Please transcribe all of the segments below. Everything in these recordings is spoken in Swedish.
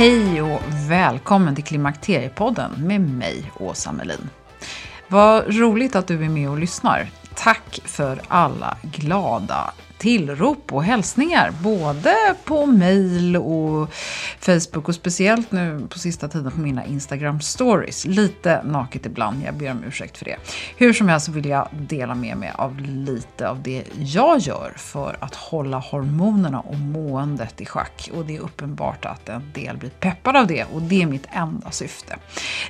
Hej och välkommen till Klimakteriepodden med mig, Åsa Melin. Vad roligt att du är med och lyssnar. Tack för alla glada tillrop och hälsningar. Både på mail och Facebook och speciellt nu på sista tiden på mina Instagram stories. Lite naket ibland, jag ber om ursäkt för det. Hur som helst vill jag dela med mig av lite av det jag gör för att hålla hormonerna och måendet i schack. Och det är uppenbart att en del blir peppad av det och det är mitt enda syfte.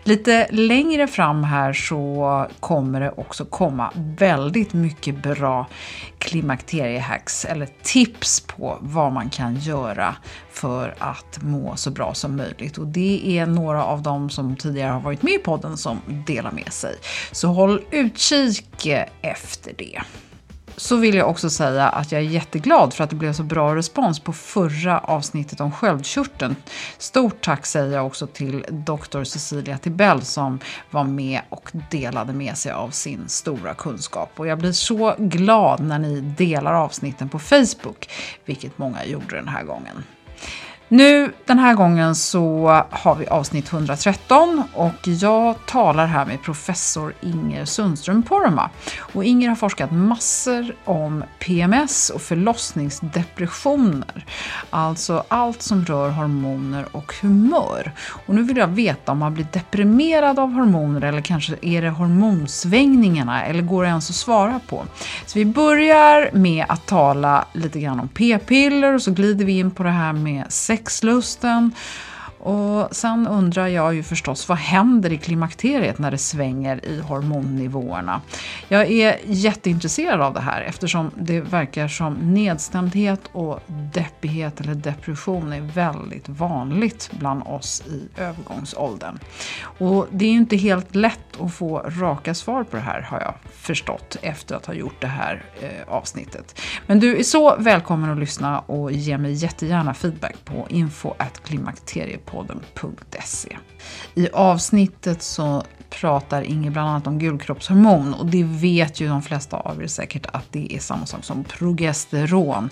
Lite längre fram här så kommer det också komma väldigt mycket bra klimakteriehacks eller tips på vad man kan göra för att må så bra som möjligt. Och det är några av dem som tidigare har varit med i podden som delar med sig. Så håll utkik efter det så vill jag också säga att jag är jätteglad för att det blev så bra respons på förra avsnittet om sköldkörteln. Stort tack säger jag också till Dr. Cecilia Tibell som var med och delade med sig av sin stora kunskap. Och jag blir så glad när ni delar avsnitten på Facebook, vilket många gjorde den här gången. Nu den här gången så har vi avsnitt 113 och jag talar här med professor Inger Sundström Poromaa. Och Inger har forskat massor om PMS och förlossningsdepressioner. Alltså allt som rör hormoner och humör. Och nu vill jag veta om man blir deprimerad av hormoner eller kanske är det hormonsvängningarna eller går det ens att svara på? Så vi börjar med att tala lite grann om p-piller och så glider vi in på det här med sex sexlusten. Och sen undrar jag ju förstås, vad händer i klimakteriet när det svänger i hormonnivåerna? Jag är jätteintresserad av det här eftersom det verkar som nedstämdhet och deppighet eller depression är väldigt vanligt bland oss i övergångsåldern. Och det är ju inte helt lätt att få raka svar på det här har jag förstått efter att ha gjort det här eh, avsnittet. Men du är så välkommen att lyssna och ge mig jättegärna feedback på info.klimakteriepodden.se. I avsnittet så pratar Inger bland annat om gulkroppshormon och det vet ju de flesta av er säkert att det är samma sak som progesteron.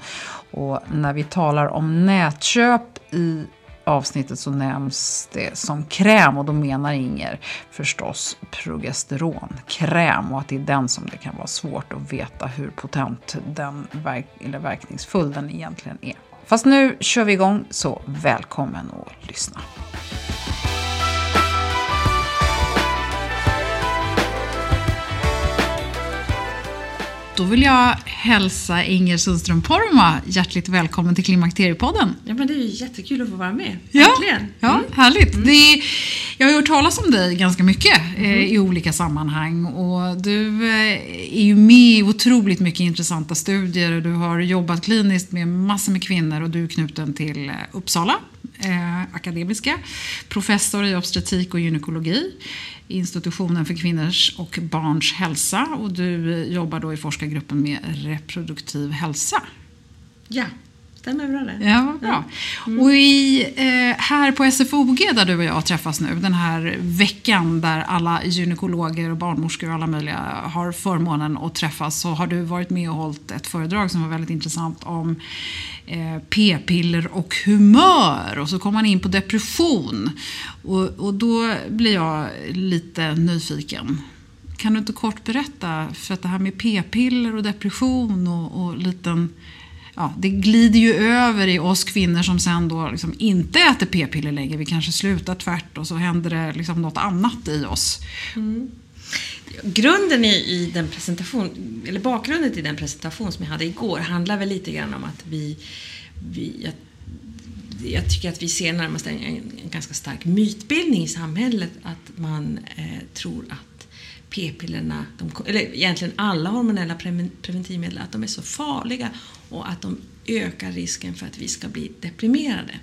Och när vi talar om nätköp i avsnittet så nämns det som kräm och då menar Inger förstås progesteronkräm och att det är den som det kan vara svårt att veta hur potent den verk eller verkningsfull den egentligen är. Fast nu kör vi igång, så välkommen att lyssna. Då vill jag hälsa Inger Sundström Porma hjärtligt välkommen till Klimakteriepodden. Ja, men det är ju jättekul att få vara med. Ja, Verkligen. ja Mm. härligt. Det är, jag har hört talas om dig ganska mycket eh, Mm. i olika sammanhang och du eh, är ju med i otroligt mycket intressanta studier. Du har jobbat kliniskt med massor med kvinnor och du är knuten till eh, Uppsala eh, akademiska, professor i obstetrik och gynekologi institutionen för kvinnors och barns hälsa och du jobbar då i forskargruppen med reproduktiv hälsa. Ja, stämmer bra det. Ja, vad bra. Och i, eh, här på SFOG där du och jag träffas nu, den här veckan där alla gynekologer och barnmorskor och alla möjliga har förmånen att träffas, så har du varit med och hållit ett föredrag som var väldigt intressant om eh, p-piller och humör. Och så kom man in på depression. Och, och då blir jag lite nyfiken. Kan du inte kort berätta, för att det här med p-piller och depression och, och liten ja, det glider ju över i oss kvinnor som sen då liksom inte äter p-piller längre. Vi kanske slutar tvärt och så händer det liksom något annat i oss. Mm. Grunden i, i den presentation, eller bakgrunden till den presentation som jag hade igår handlar väl lite grann om att vi, vi jag, jag tycker att vi ser närmast en, en, en ganska stark mytbildning i samhället att man eh, tror att p-pillerna, de, eller egentligen alla hormonella preventivmedel, att de är så farliga och att de ökar risken för att vi ska bli deprimerade.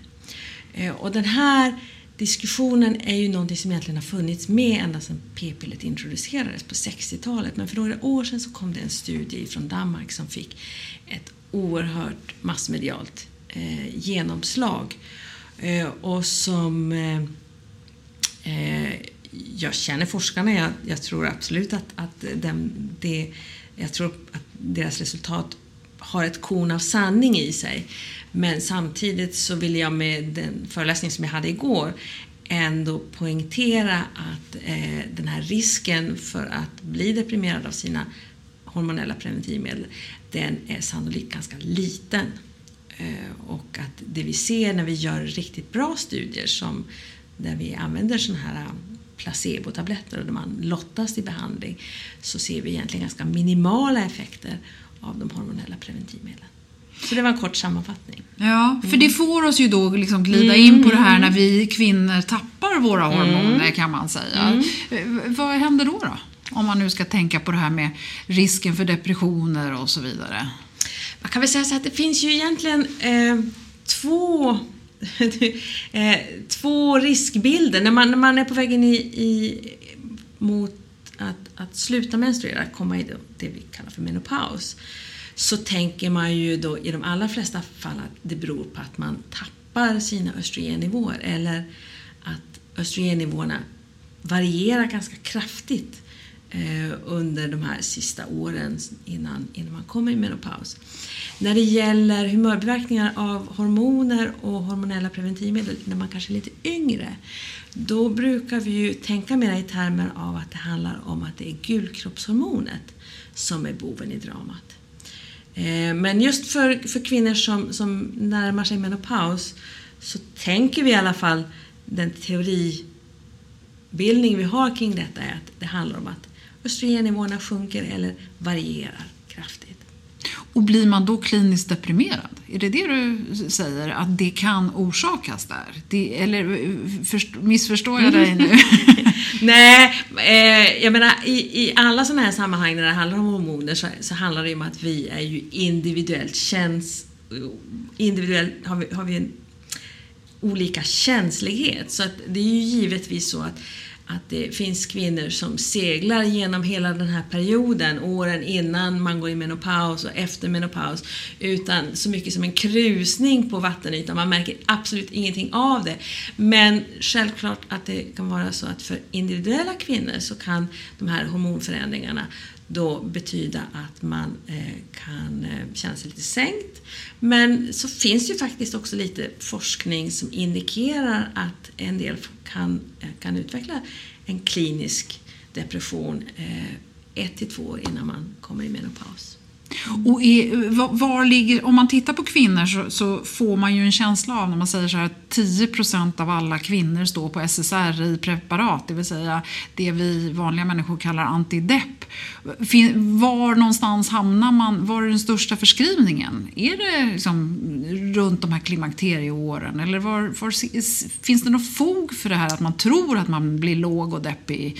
Eh, och den här diskussionen är ju någonting som egentligen har funnits med ända sedan p-pillret introducerades på 60-talet. Men för några år sedan så kom det en studie från Danmark som fick ett oerhört massmedialt eh, genomslag. Eh, och som eh, eh, jag känner forskarna, jag, jag tror absolut att, att den, det, jag tror att deras resultat har ett korn av sanning i sig. Men samtidigt så vill jag med den föreläsning som jag hade igår ändå poängtera att eh, den här risken för att bli deprimerad av sina hormonella preventivmedel, den är sannolikt ganska liten. Eh, och att det vi ser när vi gör riktigt bra studier som där vi använder sådana här placebotabletter och där man lottas till behandling så ser vi egentligen ganska minimala effekter av de hormonella preventivmedlen. Så det var en kort sammanfattning. Ja, för det får oss ju då liksom glida in på det här när vi kvinnor tappar våra hormoner kan man säga. Eh, Vad händer då, då? Om man nu ska tänka på det här med risken för depressioner och så vidare. Man kan väl säga så att det finns ju egentligen eh, två, Eh, två riskbilder. När man, när man är på väg in i, i, mot att, att sluta menstruera, komma i det, det vi kallar för menopaus, så tänker man ju då i de allra flesta fall att det beror på att man tappar sina östrogennivåer eller att östrogennivåerna varierar ganska kraftigt Eh, under de här sista åren innan, innan man kommer i menopaus. När det gäller humörbiverkningar av hormoner och hormonella preventivmedel när man kanske är lite yngre, då brukar vi ju tänka mer i termer av att det handlar om att det är gulkroppshormonet som är boven i dramat. Eh, men just för, för kvinnor som, som närmar sig menopaus så tänker vi i alla fall den teoribildning vi har kring detta är att det handlar om att östrogennivåerna sjunker eller varierar kraftigt. Och blir man då kliniskt deprimerad? Är det det du säger? Att det kan orsakas där? Det, eller först, missförstår jag dig nu? Nej, eh, jag menar i, i alla sådana här sammanhang när det handlar om hormoner så, så handlar det om att vi är ju individuellt känns... Individuellt har vi, har vi en olika känslighet. Så att det är ju givetvis så att, att det finns kvinnor som seglar genom hela den här perioden, åren innan man går i menopaus och efter menopaus, utan så mycket som en krusning på vattenytan. Man märker absolut ingenting av det. Men självklart att det kan vara så att för individuella kvinnor så kan de här hormonförändringarna då betyda att man eh, kan eh, känna sig lite sänkt. Men så finns ju faktiskt också lite forskning som indikerar att en del kan, eh, kan utveckla en klinisk depression ett till två år innan man kommer i menopaus. Och är, var, ligger, om man tittar på kvinnor så, så, får man ju en känsla av när man säger så här att 10% av alla kvinnor står på SSRI-preparat, det vill säga det vi vanliga människor kallar antidepp. Var någonstans hamnar man? Var är den största förskrivningen? Är det liksom runt de här klimakterieåren? Eller var, var, finns det något fog för det här att man tror att man blir låg och deppig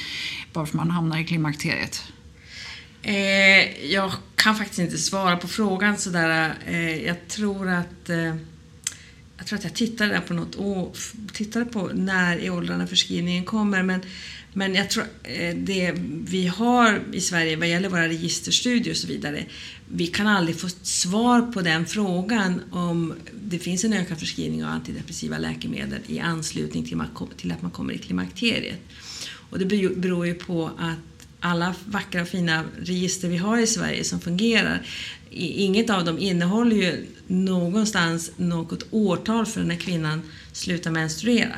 bara för att man hamnar i klimakteriet? Eh, jag kan faktiskt inte svara på frågan sådär. Eh, jag tror att eh, jag tror att jag tittade där på något år, tittade på när i åldrarna förskrivningen kommer men, men jag tror eh, det vi har i Sverige vad gäller våra registerstudier och så vidare vi kan aldrig få svar på den frågan om det finns en ökad förskrivning av antidepressiva läkemedel i anslutning till, till att man kommer i klimakteriet. Och det beror ju på att alla vackra och fina register vi har i Sverige som fungerar, inget av dem innehåller ju någonstans något årtal för när kvinnan slutar menstruera.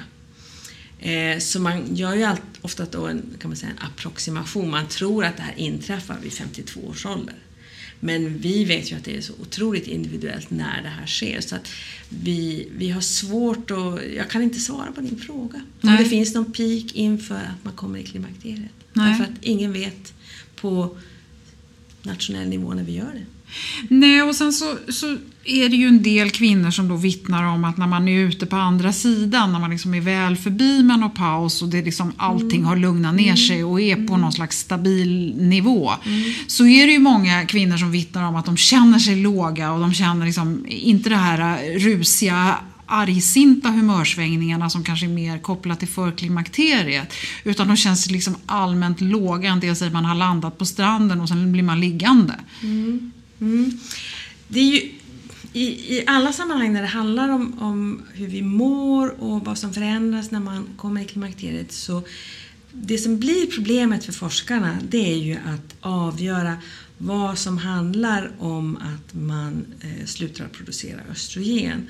Eh, så man gör ju ofta då en, kan man säga, en approximation. Man tror att det här inträffar vid 52 års ålder. Men vi vet ju att det är så otroligt individuellt när det här sker. Så att vi, vi har svårt att... Jag kan inte svara på din fråga. Nej. Om det finns någon peak inför att man kommer i klimakteriet. Nej. Därför att ingen vet på nationell nivå när vi gör det. Nej, och sen så, så är det ju en del kvinnor som då vittnar om att när man är ute på andra sidan, när man liksom är väl förbi menopaus och det liksom allting har lugnat ner mm. sig och är på mm. någon slags stabil nivå. Mm. Så är det ju många kvinnor som vittnar om att de känner sig låga och de känner liksom inte det här rusiga argsinta humörsvängningarna som kanske är mer kopplat till förklimakteriet. Utan de känns liksom allmänt låga, en del säger man har landat på stranden och sen blir man liggande. Mm. Mm. Det är ju i, i alla sammanhang när det handlar om, om hur vi mår och vad som förändras när man kommer i klimakteriet så det som blir problemet för forskarna det är ju att avgöra vad som handlar om att man eh, slutar att producera östrogen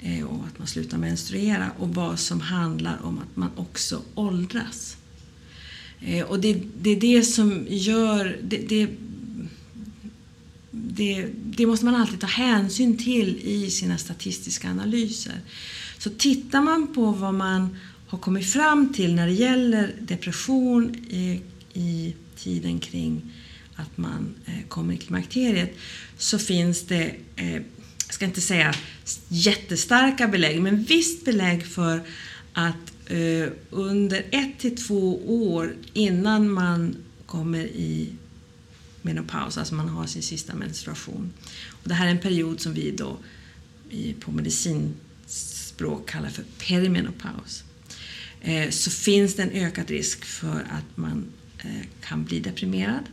eh, och att man slutar menstruera och vad som handlar om att man också åldras. Eh, och det, det är det som gör... Det, det, det, det, måste man alltid ta hänsyn till i sina statistiska analyser. Så tittar man på vad man har kommit fram till när det gäller depression i, i tiden kring att man eh, kommer i klimakteriet så finns det, eh, jag ska inte säga jättestarka belägg, men visst belägg för att eh, under ett till två år innan man kommer i menopaus, alltså man har sin sista menstruation. Och det här är en period som vi då på medicinspråk kallar för perimenopaus. Eh, så finns det en ökad risk för att man eh, kan bli deprimerad.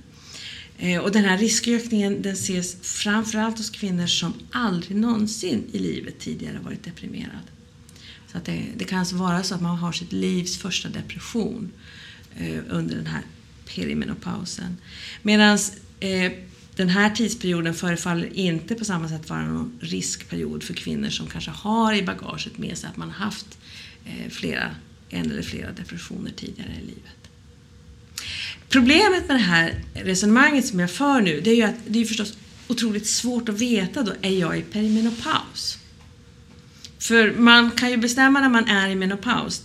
Eh, och den här riskökningen den ses framförallt hos kvinnor som aldrig någonsin i livet tidigare varit deprimerad. Så att det, det kan alltså vara så att man har sitt livs första depression eh, under den här perimenopausen. Medan eh, den här tidsperioden förefaller inte på samma sätt vara någon riskperiod för kvinnor som kanske har i bagaget med sig att man haft eh, flera, en eller flera depressioner tidigare i livet. Problemet med det här resonemanget som jag för nu, det är ju att det är förstås otroligt svårt att veta då, är jag i perimenopaus? För man kan ju bestämma när man är i menopaus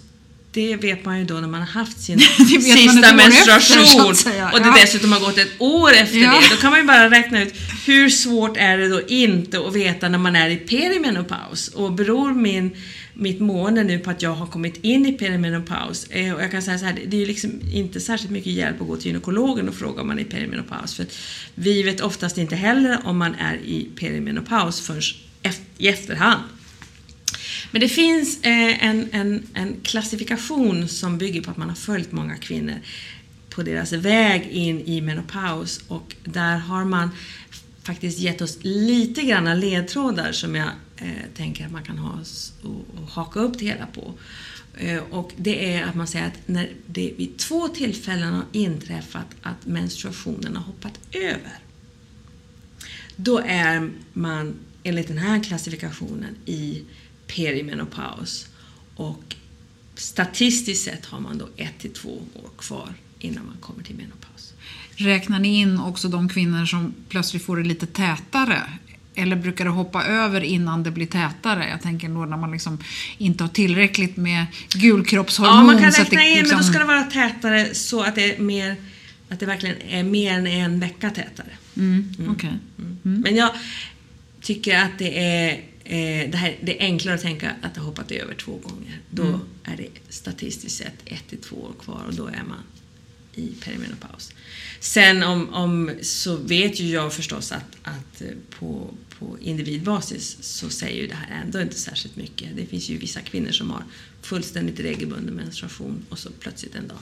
det vet man ju då när man har haft sin sista menstruation efter, och det ja. dessutom har gått ett år efter ja. det. Då kan man ju bara räkna ut hur svårt är det då inte att veta när man är i perimenopaus och beror min mitt mående nu på att jag har kommit in i perimenopaus. Eh, och jag kan säga så här, det är ju liksom inte särskilt mycket hjälp att gå till gynekologen och fråga om man är i perimenopaus. För vi vet oftast inte heller om man är i perimenopaus förrän i efterhand. Men det finns eh, en, en, en klassifikation som bygger på att man har följt många kvinnor på deras väg in i menopaus och där har man faktiskt gett oss lite granna ledtrådar som jag eh, tänker att man kan ha och, och haka upp det hela på. Eh, och det är att man säger att när det vid två tillfällen har inträffat att menstruationen har hoppat över, då är man enligt den här klassifikationen i perimenopaus. Och statistiskt sett har man då ett till två år kvar innan man kommer till menopaus. Räknar ni in också de kvinnor som plötsligt får det lite tätare? Eller brukar det hoppa över innan det blir tätare? Jag tänker då när man liksom inte har tillräckligt med gulkroppshormon. Ja, man kan att det räkna in, liksom- men då ska det vara tätare så att det är mer att det verkligen är mer än en vecka tätare. Mm, okej. Men jag tycker att det är, eh, det, här, det är enklare att tänka att har hoppat över två gånger. Då Mm. är det statistiskt sett ett till två år kvar och då är man i perimenopaus. Sen om, om så vet ju jag förstås att, att eh, på, på individbasis så säger ju det här ändå inte särskilt mycket. Det finns ju vissa kvinnor som har fullständigt regelbunden menstruation och så plötsligt en dag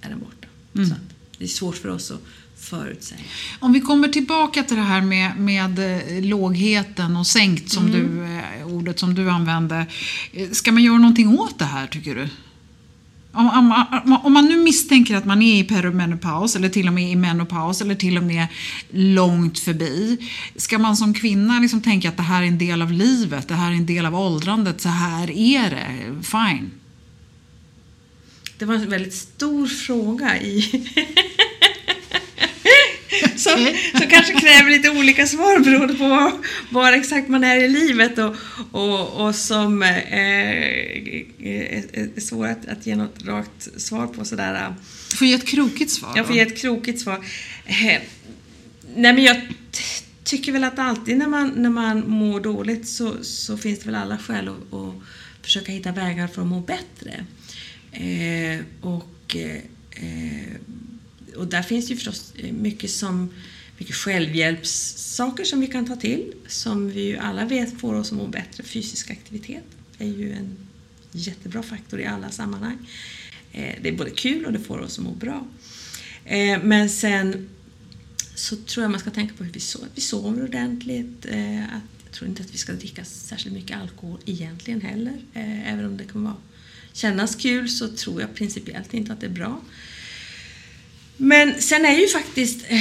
är den borta. Mm. Så att det är svårt för oss att förutsäga. Om vi kommer tillbaka till det här med, med eh, lågheten och sänkt, som Mm. du, eh, ordet som du använde. Eh, Ska man göra någonting åt det här, tycker du? Om, om, om- om man nu misstänker att man är i perimenopaus eller till och med i menopaus eller till och med långt förbi. Ska man som kvinna liksom tänka att det här är en del av livet, det här är en del av åldrandet, så här är det, fine. Det var en väldigt stor fråga i... som, som kanske kräver lite olika svar beroende på var, var exakt man är i livet och, och, och som eh, är, är svår att, att ge något rakt svar på sådär. Du får ge ett krokigt svar. Jag får då. ge ett krokigt svar. Eh, nej men jag tycker väl att alltid när man, när man mår dåligt så, så finns det väl alla skäl att, att försöka hitta vägar för att må bättre. Eh, och, eh, och där finns ju förstås eh, mycket som mycket självhjälpssaker som vi kan ta till som vi ju alla vet får oss att må bättre. Fysisk aktivitet är ju en jättebra faktor i alla sammanhang. Eh, det är både kul och det får oss att må bra. Eh, men sen så tror jag man ska tänka på hur vi sover. Vi sover ordentligt. Att, jag tror inte att vi ska dricka särskilt mycket alkohol egentligen heller. Även om det kan vara, kännas kul så tror jag principiellt inte att det är bra. Men sen är ju faktiskt eh,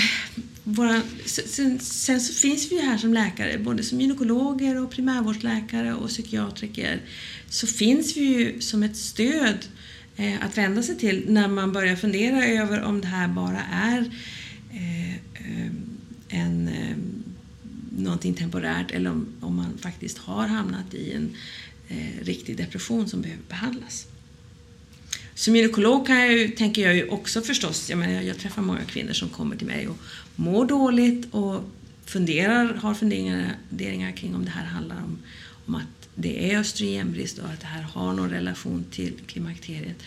våra, sen, sen så finns vi ju här som läkare, både som gynekologer och primärvårdsläkare och psykiatriker, så finns vi ju som ett stöd eh, att vända sig till när man börjar fundera över om det här bara är eh, eh en, eh, någonting temporärt eller om, om man faktiskt har hamnat i en eh, riktig depression som behöver behandlas. Som gynekolog kan jag ju, tänker jag ju också förstås, jag, menar, jag träffar många kvinnor som kommer till mig och mår dåligt och funderar, har funderingar, funderingar kring om det här handlar om, om att det är östrogenbrist och att det här har någon relation till klimakteriet.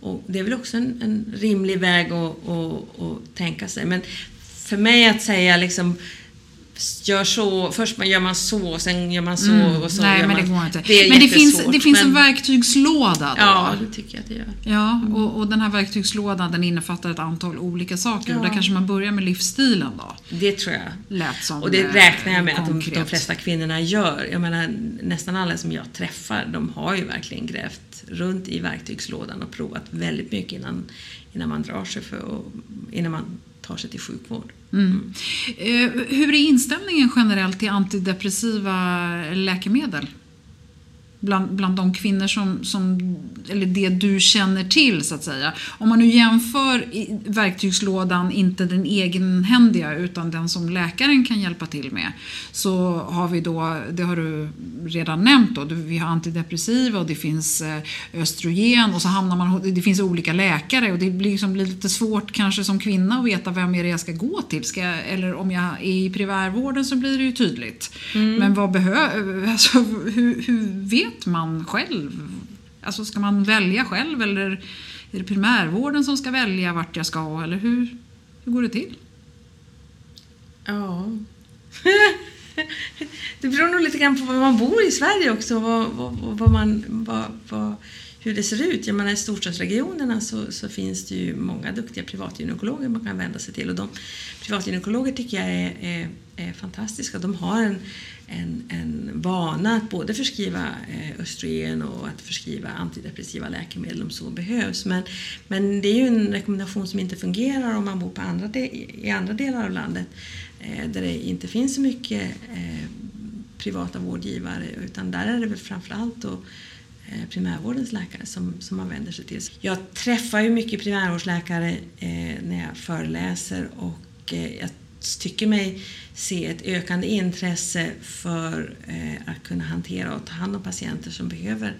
Och det är väl också en, en rimlig väg att, att, att tänka sig. Men för mig att säga liksom gör så, först gör man så, sen gör man så Mm, och så Nej, gör men man, det går inte. Det är men det finns, det finns en men- verktygslåda då. Ja, det tycker jag att det gör. Ja, och, och den här verktygslådan den innefattar ett antal olika saker. Ja. Och där kanske man börjar med livsstilen då. Det tror jag. Lät som Och det räknar jag med att de, konkret. de flesta kvinnorna gör. Jag menar, nästan alla som jag träffar, de har ju verkligen grävt runt i verktygslådan och provat väldigt mycket innan, innan man drar sig för och, innan man tar sig till sjukvård. Mm. Eh, hur är inställningen generellt till antidepressiva läkemedel? Bland, bland de kvinnor som, som, eller det du känner till så att säga. Om man nu jämför verktygslådan, inte den egenhändiga utan den som läkaren kan hjälpa till med. Så har vi då, det har du redan nämnt då, vi har antidepressiva och det finns eh, östrogen och så hamnar man, det finns olika läkare och det blir liksom lite svårt kanske som kvinna att veta vem är det jag ska gå till. Ska jag, eller om jag är i primärvården så blir det ju tydligt. Men vad behöver, alltså, hur, hur vet Vet man själv? Alltså ska man välja själv eller är det primärvården som ska välja vart jag ska eller hur, hur går det till? Ja. det beror nog lite grann på var man bor i Sverige också, vad, vad, vad man, vad, vad, hur det ser ut. Jag menar, I storstadsregionerna så, så finns det ju många duktiga privatgynekologer man kan vända sig till. Och de privatgynekologer tycker jag är, är, är fantastiska. De har en, en, en vana att både förskriva eh, östrogen och att förskriva antidepressiva läkemedel om så behövs. Men, men det är ju en rekommendation som inte fungerar om man bor på andra de, i andra delar av landet eh, där det inte finns så mycket eh, privata vårdgivare utan där är det väl framförallt då, Eh, primärvårdens läkare som, som man vänder sig till. Jag träffar ju mycket primärvårdsläkare eh, när jag föreläser och eh, jag tycker mig se ett ökande intresse för eh, att kunna hantera och ta hand om patienter som behöver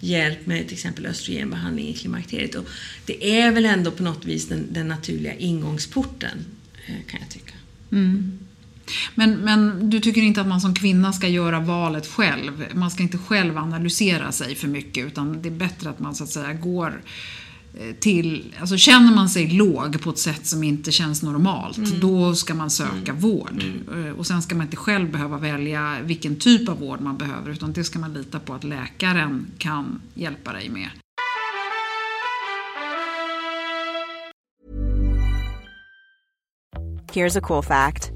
hjälp med till exempel östrogenbehandling i klimakteriet. Och det är väl ändå på något vis den, den naturliga ingångsporten, eh, kan jag tycka. Mm. Men, men du tycker inte att man som kvinna ska göra valet själv? Man ska inte själv analysera sig för mycket utan det är bättre att man så att säga går eh, till, alltså känner man sig låg på ett sätt som inte känns normalt, mm. då ska man söka mm. vård. Mm. Eh, och sen ska man inte själv behöva välja vilken typ av vård man behöver, utan det ska man lita på att läkaren kan hjälpa dig med. Here's a cool fact.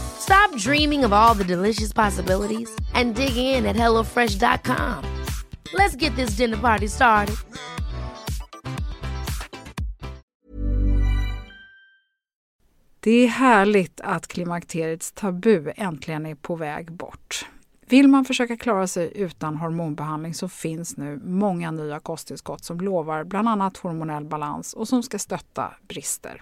Stop dreaming of all the delicious possibilities and dig in at HelloFresh.com. Let's get this dinner party started. Det är härligt att klimakteriets tabu äntligen är på väg bort. Vill man försöka klara sig utan hormonbehandling så finns nu många nya kosttillskott som lovar bland annat hormonell balans och som ska stötta brister.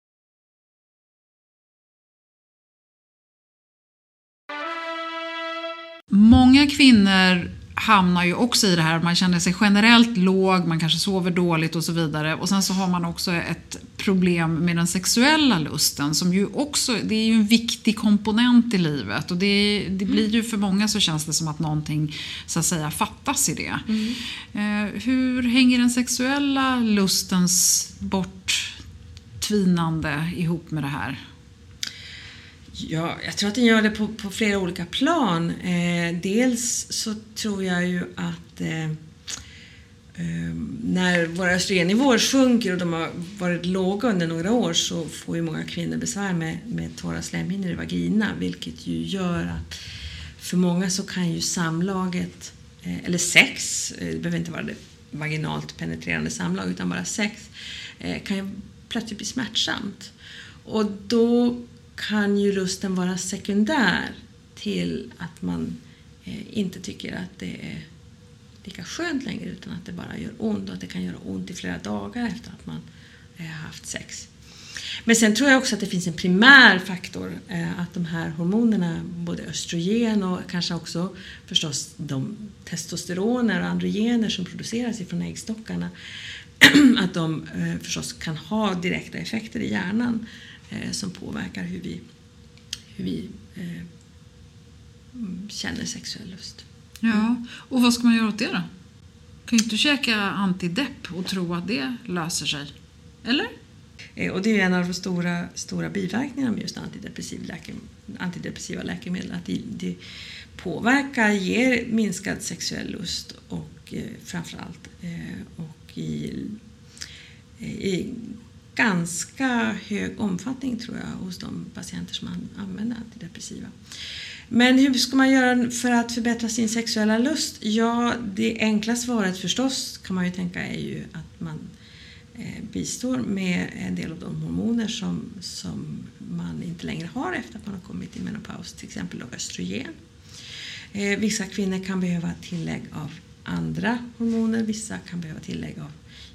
Många kvinnor hamnar ju också i det här, man känner sig generellt låg, man kanske sover dåligt och så vidare. Och sen så har man också ett problem med den sexuella lusten som ju också, det är ju en viktig komponent i livet. Och det, det blir ju för många så känns det som att någonting så att säga fattas i det. Mm. Eh, hur hänger den sexuella lustens borttvinande ihop med det här? Ja, jag tror att den gör det på, på flera olika plan. Eh, dels så tror jag ju att eh, eh, när våra östrogennivåer sjunker och de har varit låga under några år så får ju många kvinnor besvär med, med torra slemhinnor i vagina vilket ju gör att för många så kan ju samlaget, eh, eller sex, eh, det behöver inte vara det vaginalt penetrerande samlag utan bara sex, eh, kan ju plötsligt bli smärtsamt. Och då kan ju lusten vara sekundär till att man eh, inte tycker att det är lika skönt längre utan att det bara gör ont och att det kan göra ont i flera dagar efter att man eh, har haft sex. Men sen tror jag också att det finns en primär faktor, eh, att de här hormonerna, både östrogen och kanske också förstås de testosteroner och androgener som produceras ifrån äggstockarna, att de eh, förstås kan ha direkta effekter i hjärnan som påverkar hur vi, hur vi eh, känner sexuell lust. Ja, och vad ska man göra åt det då? Kan ju inte käka antidepp och tro att det löser sig. Eller? Eh, och det är en av de stora, stora biverkningarna med just antidepressiv läke, antidepressiva läkemedel. Att det, det påverkar, ger minskad sexuell lust och eh, framförallt eh, och i, i ganska hög omfattning tror jag hos de patienter som använder antidepressiva. Men hur ska man göra för att förbättra sin sexuella lust? Ja, det enkla svaret förstås kan man ju tänka är ju att man eh, bistår med en del av de hormoner som, som man inte längre har efter att man har kommit i menopaus, till exempel östrogen. Eh, vissa kvinnor kan behöva tillägg av andra hormoner, vissa kan behöva tillägg av,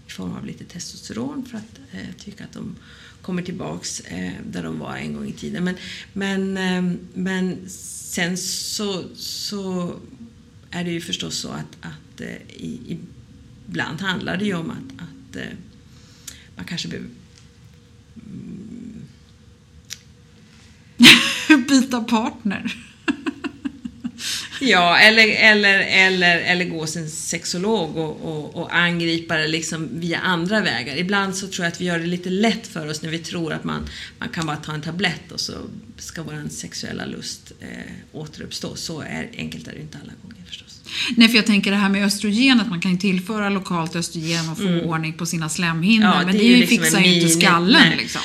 i form av lite testosteron för att eh, tycka att de kommer tillbaks eh, där de var en gång i tiden. Men, men, eh, men sen så, så är det ju förstås så att, att eh, i, ibland handlar det ju om att, att eh, man kanske behöver mm, byta partner. Ja, eller, eller, eller, eller gå en sexolog och, och, och angripa det liksom via andra vägar. Ibland så tror jag att vi gör det lite lätt för oss när vi tror att man, man kan bara ta en tablett och så ska vår sexuella lust eh, återuppstå. Så är, enkelt är det inte alla gånger förstås. Nej, för jag tänker det här med östrogen, att man kan tillföra lokalt östrogen och få mm. ordning på sina slemhinnor. Ja, men det, det liksom fixar ju inte skallen liksom.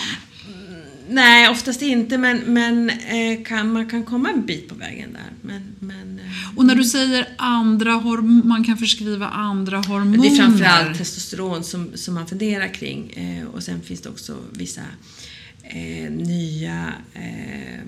Nej, oftast inte, men, men eh, kan, man kan komma en bit på vägen där. Men, men, och när du säger andra hormoner, man kan förskriva andra hormoner? Det är framförallt testosteron som, som man funderar kring. Eh, och sen finns det också vissa eh, nya eh,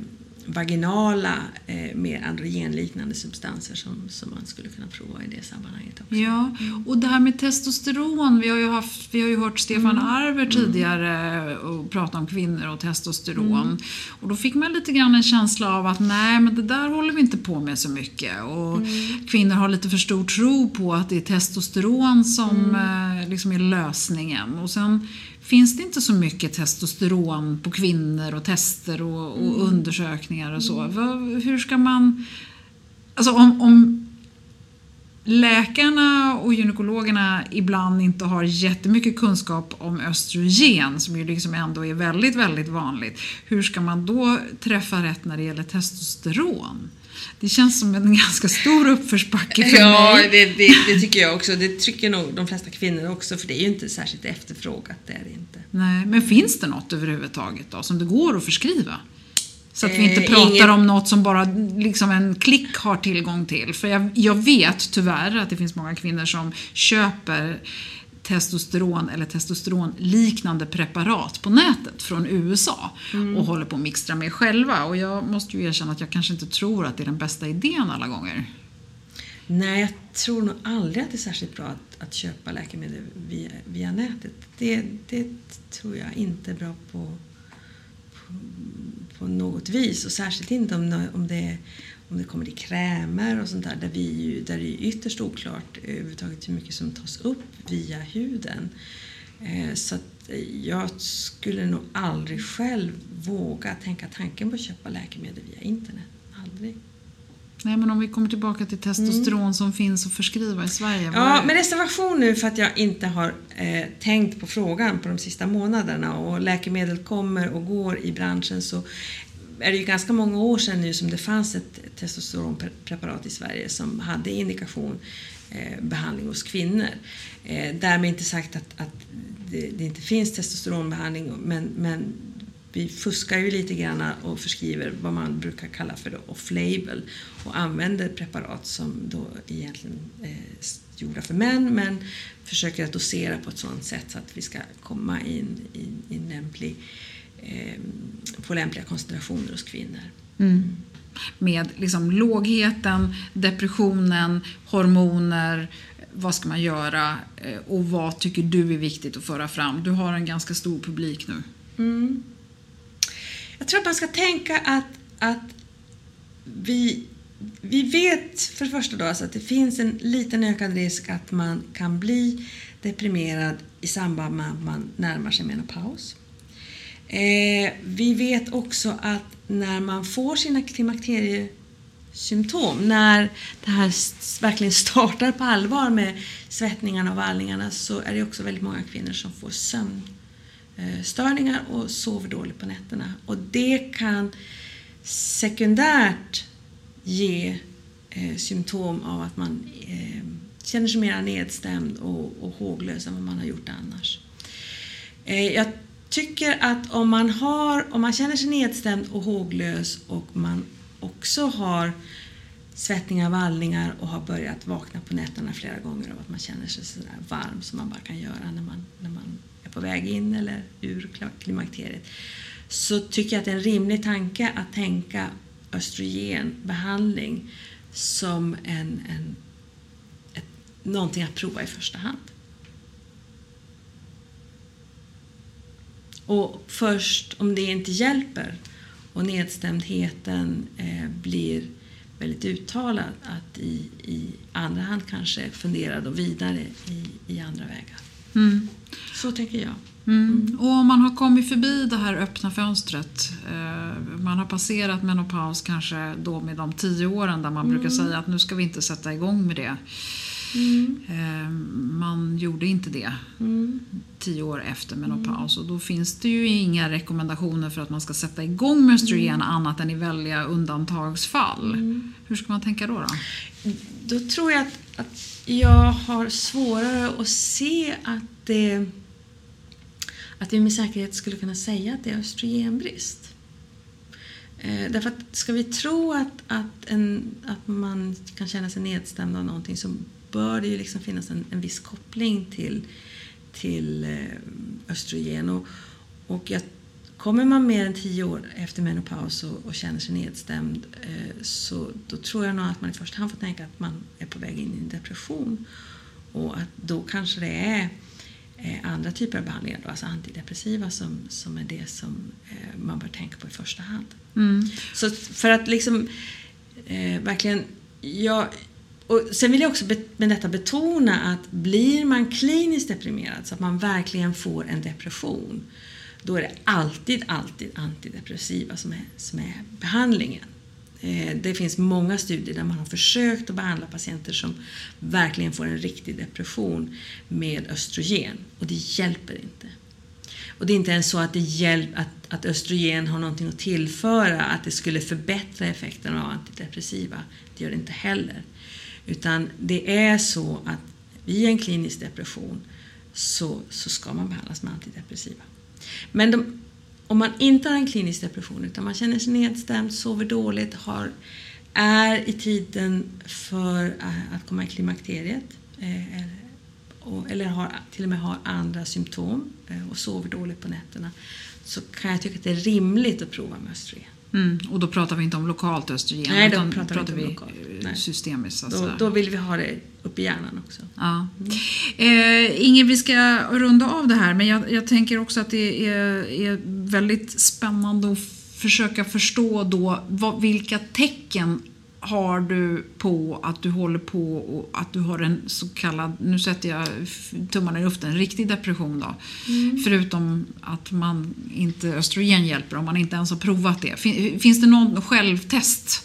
vaginala, eh, mer androgenliknande substanser som, som man skulle kunna prova i det sammanhanget också. Ja, och det här med testosteron, vi har ju, haft, vi har ju hört Stefan mm. Arver mm. tidigare och prata om kvinnor och testosteron. Mm. Och då fick man lite grann en känsla av att nej, men det där håller vi inte på med så mycket. Och mm. kvinnor har lite för stor tro på att det är testosteron som mm. eh, liksom är lösningen. Och sen finns det inte så mycket testosteron på kvinnor och tester och, och mm. undersökningar och så. Mm. Hur ska man... Alltså om, om läkarna och gynekologerna ibland inte har jättemycket kunskap om östrogen, som ju liksom ändå är väldigt, väldigt vanligt. Hur ska man då träffa rätt när det gäller testosteron? Det känns som en ganska stor uppförsbacke för ja, mig. Ja, det, det, det, tycker jag också. Det tycker nog de flesta kvinnor också, för det är ju inte särskilt efterfrågat. Det är det inte. Nej, men finns det något överhuvudtaget då, som det går att förskriva? Så att vi inte eh, pratar ingen... om något som bara liksom en klick har tillgång till. För jag, jag vet tyvärr att det finns många kvinnor som köper testosteron eller testosteronliknande preparat på nätet från USA mm. och håller på att mixtra med själva. Och jag måste ju erkänna att jag kanske inte tror att det är den bästa idén alla gånger. Nej, jag tror nog aldrig att det är särskilt bra att, att köpa läkemedel via, via nätet. Det, det tror jag inte är bra på, på, på något vis och särskilt inte om, om det om det kommer till krämer och sånt där, där, vi där det är ytterst oklart överhuvudtaget hur mycket som tas upp via huden. Eh, så att jag skulle nog aldrig själv våga tänka tanken på att köpa läkemedel via internet. Aldrig. Nej, men om vi kommer tillbaka till testosteron mm. som finns att förskriva i Sverige. Ja, med reservation nu för att jag inte har eh, tänkt på frågan på de sista månaderna och läkemedel kommer och går i branschen så är det ju ganska många år sedan nu som det fanns ett testosteronpreparat i Sverige som hade indikation eh, behandling hos kvinnor. Eh, därmed inte sagt att, att det, det, inte finns testosteronbehandling men, men vi fuskar ju lite grann och förskriver vad man brukar kalla för off-label och använder preparat som då egentligen är gjorda för män men försöker att dosera på ett sådant sätt så att vi ska komma in i en lämplig eh, få lämpliga koncentrationer hos kvinnor. Mm. Med liksom lågheten, depressionen, hormoner, vad ska man göra eh, och vad tycker du är viktigt att föra fram? Du har en ganska stor publik nu. Mm. Jag tror att man ska tänka att, att vi, vi vet för det första då alltså att det finns en liten ökad risk att man kan bli deprimerad i samband med att man närmar sig menopaus. Eh, vi vet också att när man får sina klimakteriesymptom, när det här verkligen startar på allvar med svettningarna och vallningarna så är det också väldigt många kvinnor som får sömnstörningar och sover dåligt på nätterna. Och det kan sekundärt ge eh, symptom av att man eh, känner sig mer nedstämd och, och håglös än vad man har gjort annars. Eh, jag tycker att om man, har, om man känner sig nedstämd och håglös och man också har svettningar, vallningar och har börjat vakna på nätterna flera gånger av att man känner sig sådär varm som man bara kan göra när man, när man är på väg in eller ur klimakteriet. Så tycker jag att det är en rimlig tanke att tänka östrogenbehandling som en, en, ett, någonting att prova i första hand. Och först om det inte hjälper och nedstämdheten eh, blir väldigt uttalad att i, i andra hand kanske fundera då vidare i, i andra vägar. Mm. Så tänker jag. Mm. Och om man har kommit förbi det här öppna fönstret, eh, man har passerat menopaus kanske då med de tio åren där man mm. brukar säga att nu ska vi inte sätta igång med det. Mm. Eh, man gjorde inte det mm. tio år efter menopaus och då finns det ju inga rekommendationer för att man ska sätta igång med östrogen mm. annat än i väldiga undantagsfall. Mm. Hur ska man tänka då? Då, då tror jag att, att jag har svårare att se att det att vi med säkerhet skulle kunna säga att det är östrogenbrist. Eh, därför att ska vi tro att, att, en, att man kan känna sig nedstämd av någonting så bör det ju liksom finnas en, en viss koppling till, till eh, östrogen. Och, och jag, kommer man mer än tio år efter menopaus och, och känner sig nedstämd eh, så då tror jag nog att man i första hand får tänka att man är på väg in i en depression. Och att då kanske det är Eh, andra typer av behandlingar, då, alltså antidepressiva som, som är det som eh, man bör tänka på i första hand. Mm. Så för att liksom eh, verkligen... Ja, och sen vill jag också med detta betona att blir man kliniskt deprimerad så att man verkligen får en depression då är det alltid, alltid antidepressiva som är, som är behandlingen. Eh, det finns många studier där man har försökt att behandla patienter som verkligen får en riktig depression med östrogen och det hjälper inte. Och det är inte ens så att, det hjälp, att, att östrogen har någonting att tillföra, att det skulle förbättra effekten av antidepressiva. Det gör det inte heller. Utan det är så att vid en klinisk depression så, så ska man behandlas med antidepressiva. Men de om man inte har en klinisk depression utan man känner sig nedstämd, sover dåligt, har, är i tiden för att komma i klimakteriet eh, eller har, till och med har andra symptom eh, och sover dåligt på nätterna så kan jag tycka att det är rimligt att prova med östrogen. Mm, och då pratar vi inte om lokalt östrogen Nej, då pratar, pratar vi, vi systemiskt. Då, då, vill vi ha det upp i hjärnan också. Ja. Mm. Eh, Inger, vi ska runda av det här men jag, jag tänker också att det är, är, väldigt spännande att försöka förstå då vad, vilka tecken har du på att du håller på och att du har en så kallad, nu sätter jag tummarna i luften, en riktig depression då. Mm. Förutom att man inte, östrogen hjälper om man inte ens har provat det. Finns det någon självtest?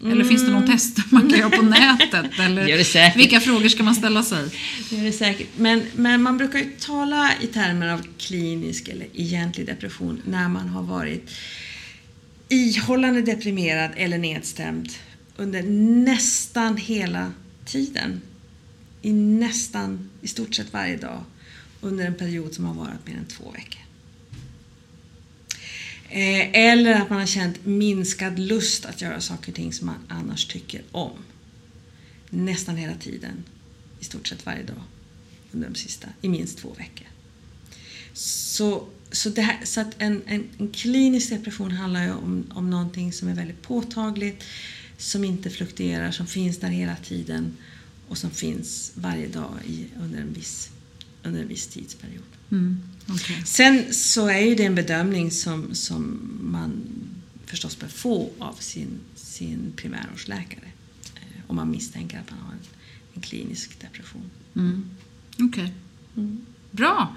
Mm. Eller finns det någon test man kan göra på nätet? Eller vilka frågor ska man ställa sig? Det gör det säkert. Men, men man brukar ju tala i termer av klinisk eller egentlig depression när man har varit ihållande deprimerad eller nedstämd under nästan hela tiden. I nästan, i stort sett varje dag under en period som har varit mer än två veckor. Eh, eller att man har känt minskad lust att göra saker och ting som man annars tycker om. Nästan hela tiden, i stort sett varje dag under de sista, i minst två veckor. Så så, här, så att en, en, en, klinisk depression handlar ju om, om någonting som är väldigt påtagligt, som inte fluktuerar, som finns där hela tiden och som finns varje dag i, under, en viss, under en viss tidsperiod. Mm, okay. Sen så är ju det en bedömning som, som man förstås bör få av sin, sin primärvårdsläkare eh, om man misstänker att man har en, en klinisk depression. Mm. Okej. Okay. Mm. Bra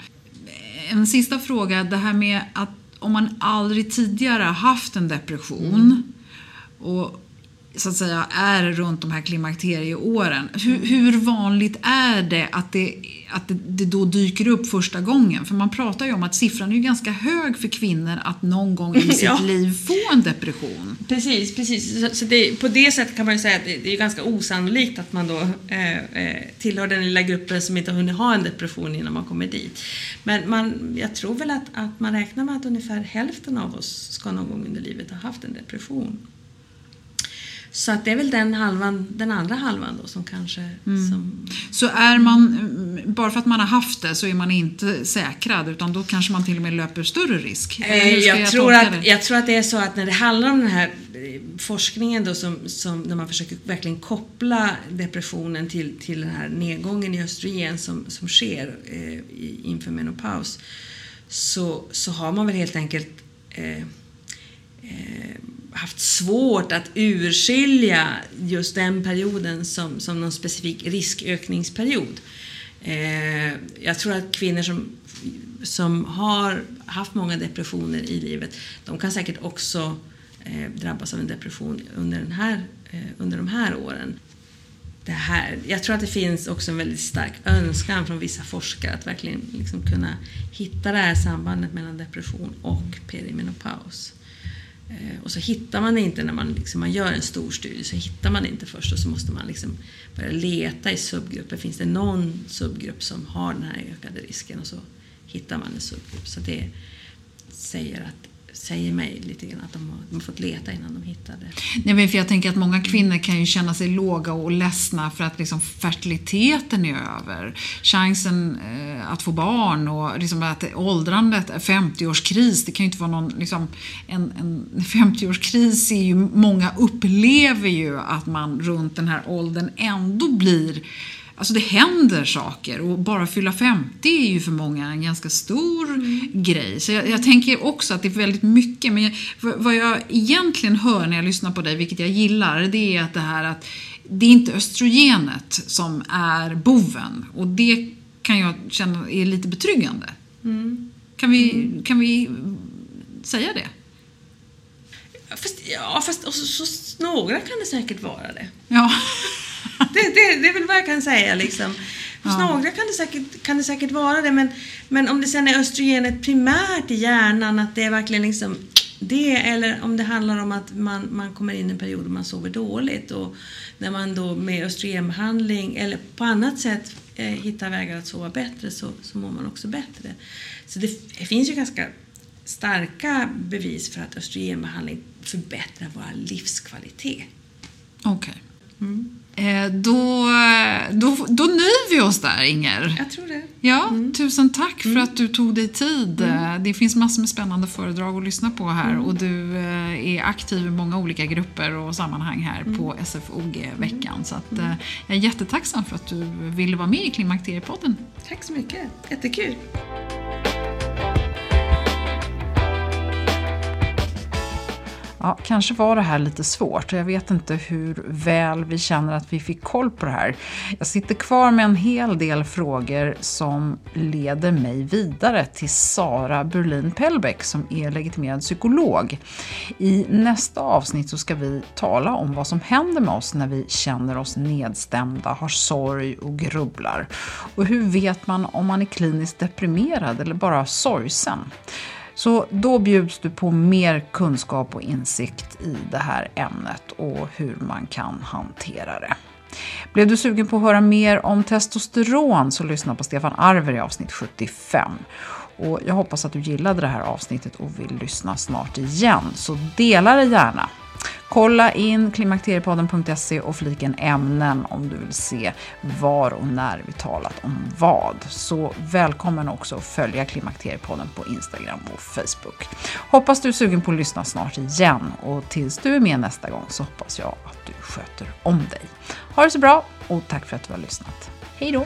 en sista fråga. Det här med att om man aldrig tidigare haft en depression mm. och så att säga är runt de här klimakterieåren. Hur, hur vanligt är det att, det att det, det, då dyker upp första gången? För man pratar ju om att siffran är ganska hög för kvinnor att någon gång i sitt ja. liv få en depression. Precis, precis. Så, så det, på det sättet kan man ju säga att det, det är ganska osannolikt att man då eh, eh, tillhör den lilla gruppen som inte har hunnit ha en depression innan man kommer dit. Men man, jag tror väl att, att man räknar med att ungefär hälften av oss ska någon gång under livet ha haft en depression. Så att det är väl den, halvan, den andra halvan då som kanske... Mm. Som... Så är man, bara för att man har haft det så är man inte säkrad utan då kanske man till och med löper större risk? Eh, jag, jag, tror att, jag tror att det är så att när det handlar om den här eh, forskningen då som, som när man försöker verkligen koppla depressionen till, till den här nedgången i östrogen som, som sker eh, inför menopaus så, så har man väl helt enkelt eh, eh, haft svårt att urskilja just den perioden som, som någon specifik riskökningsperiod. Eh, jag tror att kvinnor som, som har haft många depressioner i livet, de kan säkert också eh, drabbas av en depression under, den här, eh, under de här åren. Det här, jag tror att det finns också en väldigt stark önskan från vissa forskare att verkligen liksom kunna hitta det här sambandet mellan depression och perimenopaus. Eh, och så hittar man inte när man, liksom, man gör en stor studie, så hittar man inte först och så måste man liksom börja leta i subgrupper. Finns det någon subgrupp som har den här ökade risken? Och så hittar man en subgrupp. Så det säger att säger mig lite grann att de har, de har fått leta innan de hittade. Nej, men för jag tänker att många kvinnor kan ju känna sig låga och ledsna för att liksom fertiliteten är över. Chansen eh, att få barn och liksom att åldrandet, 50-årskris, det kan ju inte vara någon... Liksom, en, en 50-årskris är ju... Många upplever ju att man runt den här åldern ändå blir Alltså det händer saker och bara fylla 50 är ju för många en ganska stor mm. grej. Så jag, jag, tänker också att det är väldigt mycket. Men jag, vad jag egentligen hör när jag lyssnar på dig, vilket jag gillar, det är att det här att det är inte östrogenet som är boven. Och det kan jag känna är lite betryggande. Mm. Kan, vi, mm. kan vi säga det? Fast, ja, fast och så, så, några kan det säkert vara det. Ja. Det, det, det är väl vad jag kan säga liksom. Hos ja. några kan det, säkert, kan det säkert vara det, men, men om det sen är östrogenet primärt i hjärnan, att det är verkligen liksom det, eller om det handlar om att man, man kommer in i en period då man sover dåligt och när man då med östrogenbehandling eller på annat sätt eh, hittar vägar att sova bättre så, så mår man också bättre. Så det, det finns ju ganska starka bevis för att östrogenbehandling förbättrar vår livskvalitet. Okej. Okay. Mm. Eh, då, då, då nöjer vi oss där, Inger. Jag tror det. Ja, mm. Tusen tack för mm. att du tog dig tid. Mm. Det finns massor med spännande föredrag att lyssna på här mm. och du eh, är aktiv i många olika grupper och sammanhang här mm. på SFOG-veckan. Så att, mm. eh, jag är jättetacksam för att du ville vara med i Klimakteriepodden. Tack så mycket. Jättekul. Ja, kanske var det här lite svårt jag vet inte hur väl vi känner att vi fick koll på det här. Jag sitter kvar med en hel del frågor som leder mig vidare till Sara Berlin Pellbeck som är legitimerad psykolog. I nästa avsnitt så ska vi tala om vad som händer med oss när vi känner oss nedstämda, har sorg och grubblar. Och hur vet man om man är kliniskt deprimerad eller bara sorgsen? Så då bjuds du på mer kunskap och insikt i det här ämnet och hur man kan hantera det. Blev du sugen på att höra mer om testosteron så lyssna på Stefan Arver i avsnitt 75. Och jag hoppas att du gillade det här avsnittet och vill lyssna snart igen, så dela det gärna. Kolla in klimakteriepodden.se och fliken ämnen om du vill se var och när vi talat om vad. Så välkommen också att följa Klimakteriepodden på Instagram och Facebook. Hoppas du är sugen på att lyssna snart igen och tills du är med nästa gång så hoppas jag att du sköter om dig. Ha det så bra och tack för att du har lyssnat. Hej då!